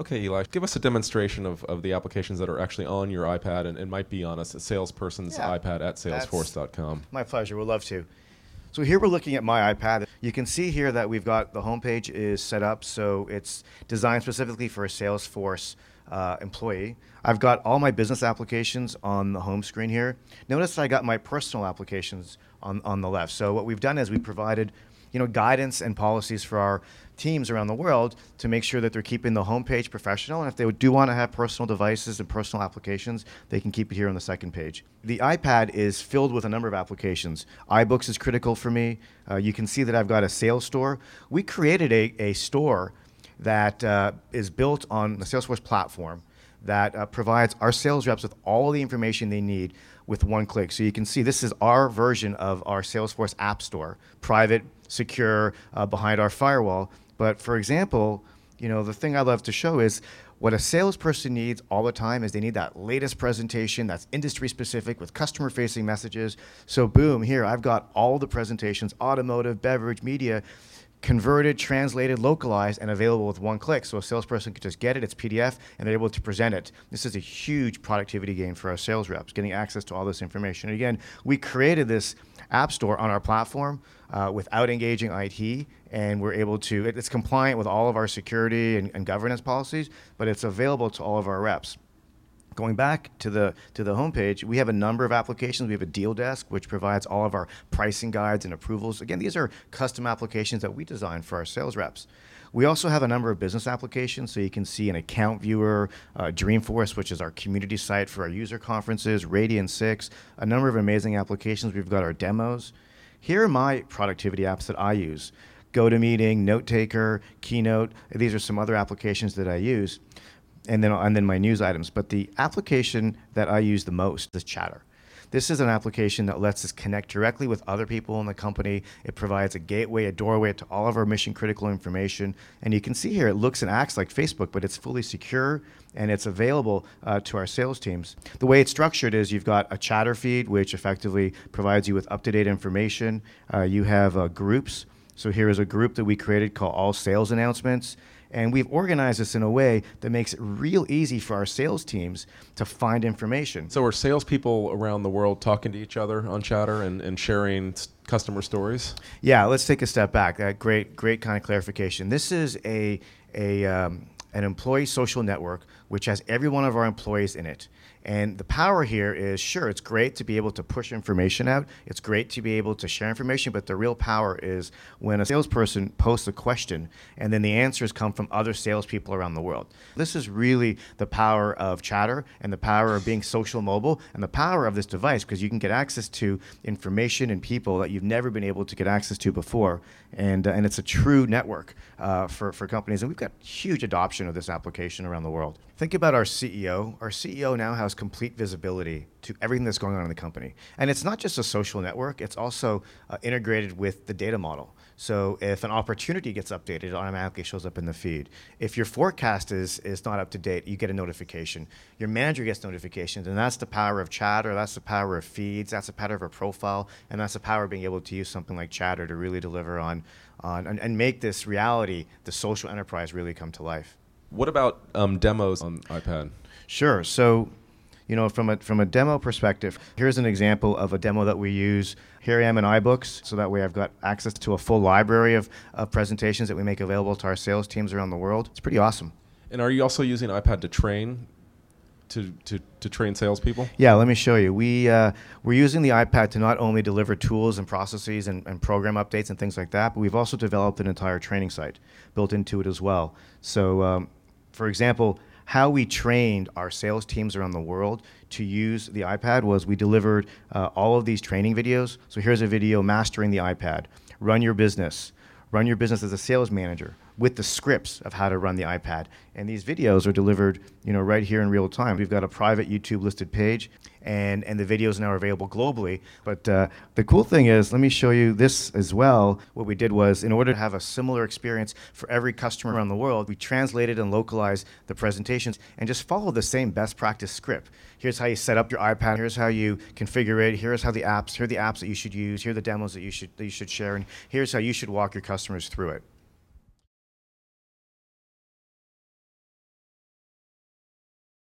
Okay, Eli, give us a demonstration of, of the applications that are actually on your iPad and, and might be on a salesperson's Yeah, iPad at salesforce.com. My pleasure. We'd love to. So here we're looking at my iPad. You can see here that we've got the homepage is set up, so it's designed specifically for a Salesforce uh, employee. I've got all my business applications on the home screen here. Notice I got my personal applications on, on the left. So what we've done is we provided you know, guidance and policies for our teams around the world to make sure that they're keeping the homepage professional. And if they do want to have personal devices and personal applications, they can keep it here on the second page. The iPad is filled with a number of applications. iBooks is critical for me. Uh, you can see that I've got a sales store. We created a, a store that uh, is built on the Salesforce platform that uh, provides our sales reps with all the information they need with one click. So you can see this is our version of our Salesforce App Store, private, secure, uh, behind our firewall. But for example, you know the thing I love to show is what a salesperson needs all the time is they need that latest presentation that's industry specific with customer facing messages. So boom, here I've got all the presentations, automotive, beverage, media converted, translated, localized, and available with one click. So a salesperson could just get it, it's PDF, and they're able to present it. This is a huge productivity gain for our sales reps, getting access to all this information. And again, we created this app store on our platform uh, without engaging IT, and we're able to, it- it's compliant with all of our security and, and governance policies, but it's available to all of our reps. Going back to the to the homepage, we have a number of applications. We have a deal desk, which provides all of our pricing guides and approvals. Again, these are custom applications that we design for our sales reps. We also have a number of business applications, so you can see an account viewer, uh, Dreamforce, which is our community site for our user conferences, Radian 6, a number of amazing applications. We've got our demos. Here are my productivity apps that I use. GoToMeeting, NoteTaker, Keynote. These are some other applications that I use and then and then my news items. But the application that I use the most is Chatter. This is an application that lets us connect directly with other people in the company. It provides a gateway, a doorway to all of our mission critical information. And you can see here, it looks and acts like Facebook, but it's fully secure and it's available uh, to our sales teams. The way it's structured is you've got a chatter feed, which effectively provides you with up to date information. Uh, you have uh, groups. So here is a group that we created called All Sales Announcements. And we've organized this in a way that makes it real easy for our sales teams to find information. So are salespeople around the world talking to each other on Chatter and, and sharing customer stories? Yeah, let's take a step back. Uh, great, great kind of clarification. This is a, a um, an employee social network which has every one of our employees in it. And the power here is sure, it's great to be able to push information out. It's great to be able to share information, but the real power is when a salesperson posts a question and then the answers come from other salespeople around the world. This is really the power of chatter and the power of being social mobile and the power of this device because you can get access to information and people that you've never been able to get access to before. And, uh, and it's a true network uh, for, for companies. And we've got huge adoption of this application around the world. Think about our CEO. Our CEO now has complete visibility to everything that's going on in the company. And it's not just a social network, it's also uh, integrated with the data model. So if an opportunity gets updated, it automatically shows up in the feed. If your forecast is, is not up to date, you get a notification. Your manager gets notifications, and that's the power of Chatter, that's the power of feeds, that's the power of a profile, and that's the power of being able to use something like Chatter to really deliver on, on and, and make this reality, the social enterprise, really come to life. What about um, demos on iPad? Sure. So, you know, from a from a demo perspective, here's an example of a demo that we use. Here I am in iBooks, so that way I've got access to a full library of, of presentations that we make available to our sales teams around the world. It's pretty awesome. And are you also using iPad to train, to, to, to train salespeople? Yeah, let me show you. We uh, we're using the iPad to not only deliver tools and processes and, and program updates and things like that, but we've also developed an entire training site built into it as well. So, um, for example, how we trained our sales teams around the world to use the iPad was we delivered uh, all of these training videos. So here's a video mastering the iPad. Run your business. Run your business as a sales manager with the scripts of how to run the iPad. And these videos are delivered, you know, right here in real time. We've got a private YouTube listed page, and and the videos now are available globally. But uh, the cool thing is, let me show you this as well. What we did was, in order to have a similar experience for every customer around the world, we translated and localized the presentations and just follow the same best practice script. Here's how you set up your iPad. Here's how you configure it. Here's how the apps. Here are the apps that you should use. Here are the demos that you should that you should share, and here's how you should walk your customers through it.